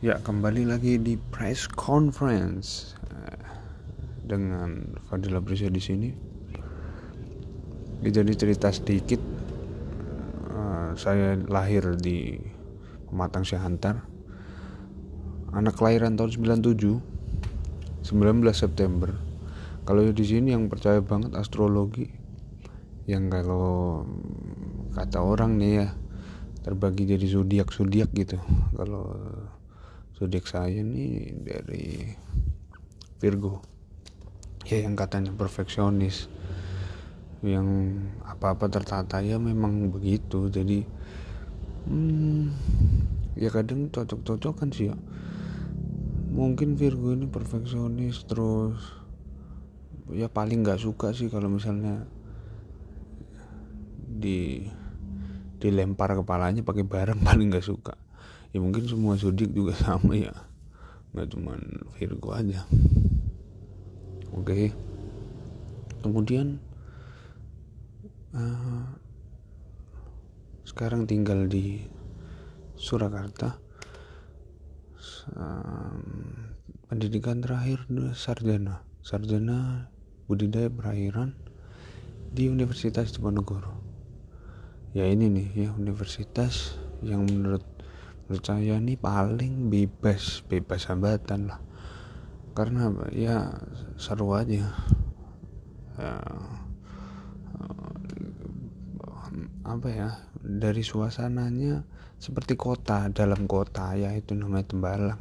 Ya, kembali lagi di press conference eh, dengan Fadila Brisa di sini. Jadi cerita sedikit, eh, saya lahir di Pematang Siantar. Anak kelahiran tahun 97, 19 September. Kalau di sini yang percaya banget astrologi, yang kalau kata orang nih ya terbagi jadi zodiak zodiak gitu. Kalau zodiak saya nih dari Virgo. Ya yang katanya perfeksionis yang apa-apa tertata ya memang begitu. Jadi hmm, ya kadang cocok-cocokan sih ya. Mungkin Virgo ini perfeksionis terus ya paling nggak suka sih kalau misalnya di dilempar kepalanya pakai barang paling nggak suka ya mungkin semua zodiak juga sama ya. Nggak cuma Virgo aja. Oke. Kemudian uh, sekarang tinggal di Surakarta. Pendidikan terakhir sarjana. Sarjana budidaya perairan di Universitas Diponegoro. Ya ini nih ya universitas yang menurut percaya nih paling bebas bebas hambatan lah. Karena ya seru aja. Ya, apa ya? Dari suasananya seperti kota dalam kota. Ya itu namanya Tembalang.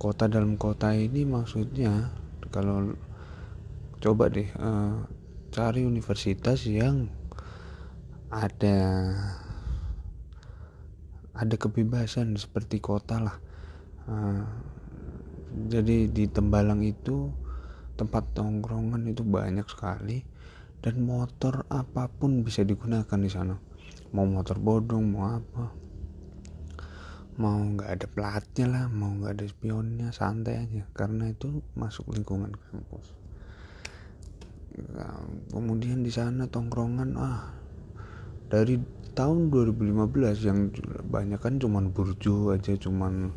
Kota dalam kota ini maksudnya kalau coba deh uh, cari universitas yang ada ada kebebasan seperti kota lah. Uh, jadi di Tembalang itu tempat tongkrongan itu banyak sekali dan motor apa pun bisa digunakan di sana. Mau motor bodong mau apa. Mau nggak ada platnya lah mau nggak ada spionnya santai aja. Karena itu masuk lingkungan kampus. Nah, kemudian di sana tongkrongan ah dari tahun 2015 yang banyak kan cuman burjo aja cuman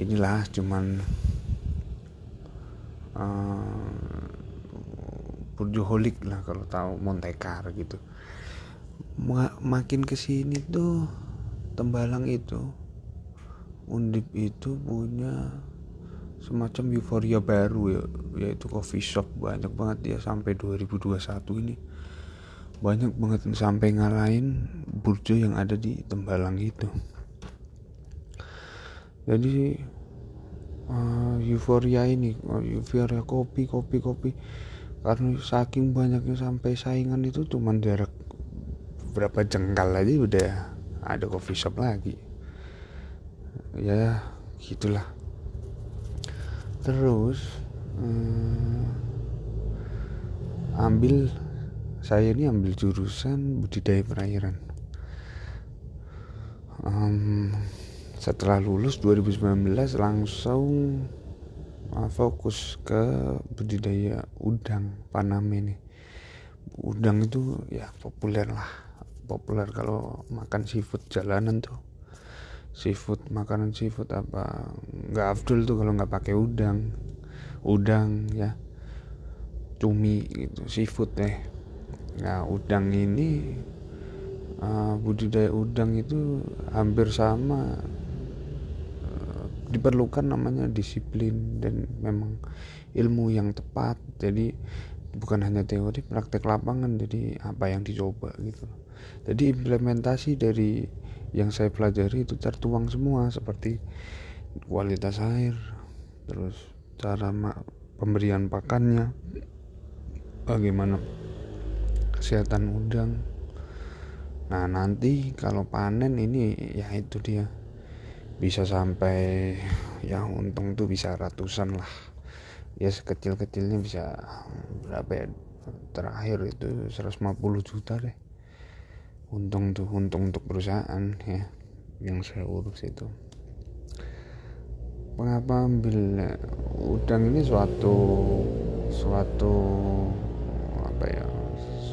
inilah cuman uh, burjoholik lah kalau tahu Montekar gitu. Makin ke sini tuh Tembalang itu Undip itu punya semacam euforia baru ya yaitu coffee shop. Banyak banget ya sampai 2021 ini banyak banget sampai ngalahin burjo yang ada di Tembalang itu. Jadi uh, euforia ini uh, euforia kopi kopi kopi. Karena saking banyaknya sampai saingan itu cuman jarak berapa jengkal aja udah ada coffee shop lagi. Ya gitulah. Terus um, ambil saya ini ambil jurusan budidaya perairan. Um, setelah lulus 2019 langsung uh, fokus ke budidaya udang paname nih udang itu ya populer lah. Populer kalau makan seafood jalanan tuh. Seafood makanan seafood apa nggak afdol tuh kalau nggak pakai udang. Udang ya cumi gitu seafood deh Nah, udang ini uh, budidaya udang itu hampir sama uh, diperlukan namanya disiplin dan memang ilmu yang tepat. Jadi bukan hanya teori, praktek lapangan. Jadi apa yang dicoba gitu. Jadi implementasi dari yang saya pelajari itu tertuang semua seperti kualitas air, terus cara pemberian pakannya, bagaimana kesehatan udang. Nah nanti kalau panen ini ya itu dia. Bisa sampai ya untung tuh bisa ratusan lah. Ya sekecil-kecilnya bisa berapa ya terakhir itu 150 juta deh. Untung tuh untung untuk perusahaan ya yang saya urus itu. Mengapa ambil udang ini suatu suatu apa ya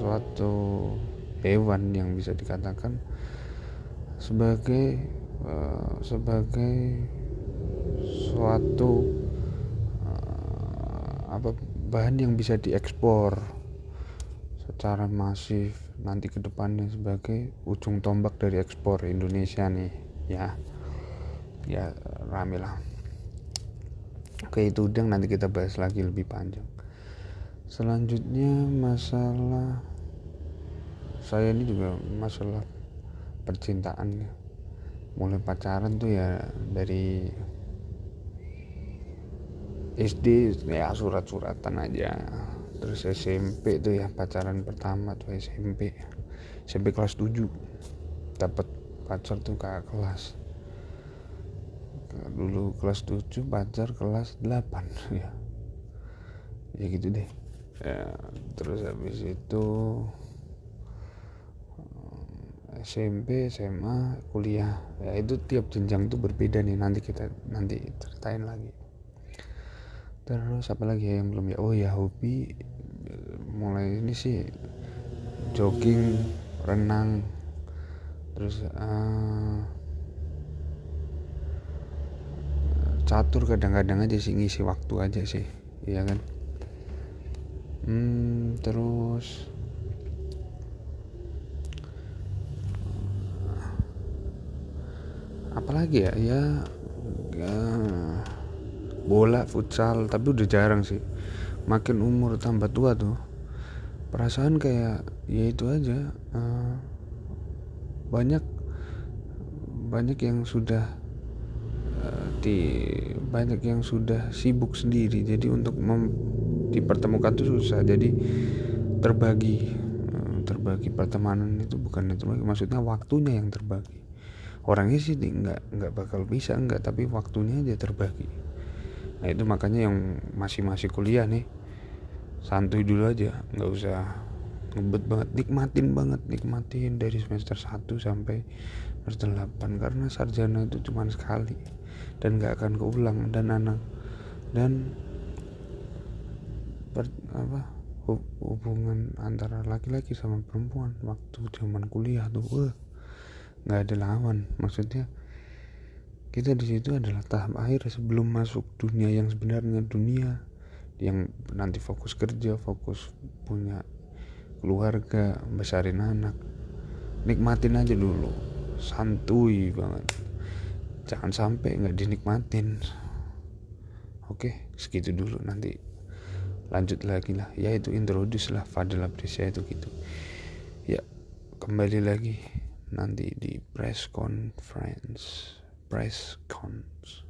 suatu hewan yang bisa dikatakan sebagai uh, sebagai suatu uh, apa bahan yang bisa diekspor secara masif nanti ke depannya sebagai ujung tombak dari ekspor Indonesia nih ya. Ya rame lah. Oke itu udah. Nanti kita bahas lagi lebih panjang. Selanjutnya masalah saya ini juga masalah percintaan mulai pacaran tuh ya dari SD ya surat-suratan aja. Terus SMP tuh ya pacaran pertama tuh SMP SMP kelas 7 dapat pacar tuh kakak kelas. Dulu kelas 7 pacar kelas 8 ya ya gitu deh. Ya, terus habis itu SMP SMA kuliah. Ya itu tiap jenjang tuh berbeda nih. Nanti kita nanti ceritain lagi. Terus apa lagi ya yang belum ya? Oh ya hobi. Mulai ini sih jogging renang. Terus uh, catur kadang-kadang aja sih ngisi waktu aja sih. Iya kan? Hmm, terus apalagi ya? Ya, ya bola futsal tapi udah jarang sih. Makin umur tambah tua tuh perasaan kayak ya itu aja uh, banyak banyak yang sudah uh, di banyak yang sudah sibuk sendiri. Jadi untuk mem, dipertemukan tuh susah. Jadi terbagi uh, terbagi pertemanan itu bukan itu maksudnya waktunya yang terbagi orangnya sih nggak nggak bakal bisa nggak tapi waktunya aja terbagi. Nah itu makanya yang masih masih kuliah nih santuy dulu aja nggak usah ngebet banget. Nikmatin banget nikmatin dari semester 1 sampai semester 8 karena sarjana itu cuma sekali dan nggak akan keulang. Dan anak dan per, apa hubungan antara laki-laki sama perempuan waktu zaman kuliah tuh uh, nggak ada lawan maksudnya kita di situ adalah tahap akhir sebelum masuk dunia yang sebenarnya dunia yang nanti fokus kerja fokus punya keluarga besarin anak. Nikmatin aja dulu. Santuy banget. Jangan sampai nggak dinikmatin. Oke segitu dulu. Nanti lanjut lagi lah. Ya itu introduce lah Fadil Abdesya itu gitu. Ya kembali lagi nanti di press conference press cons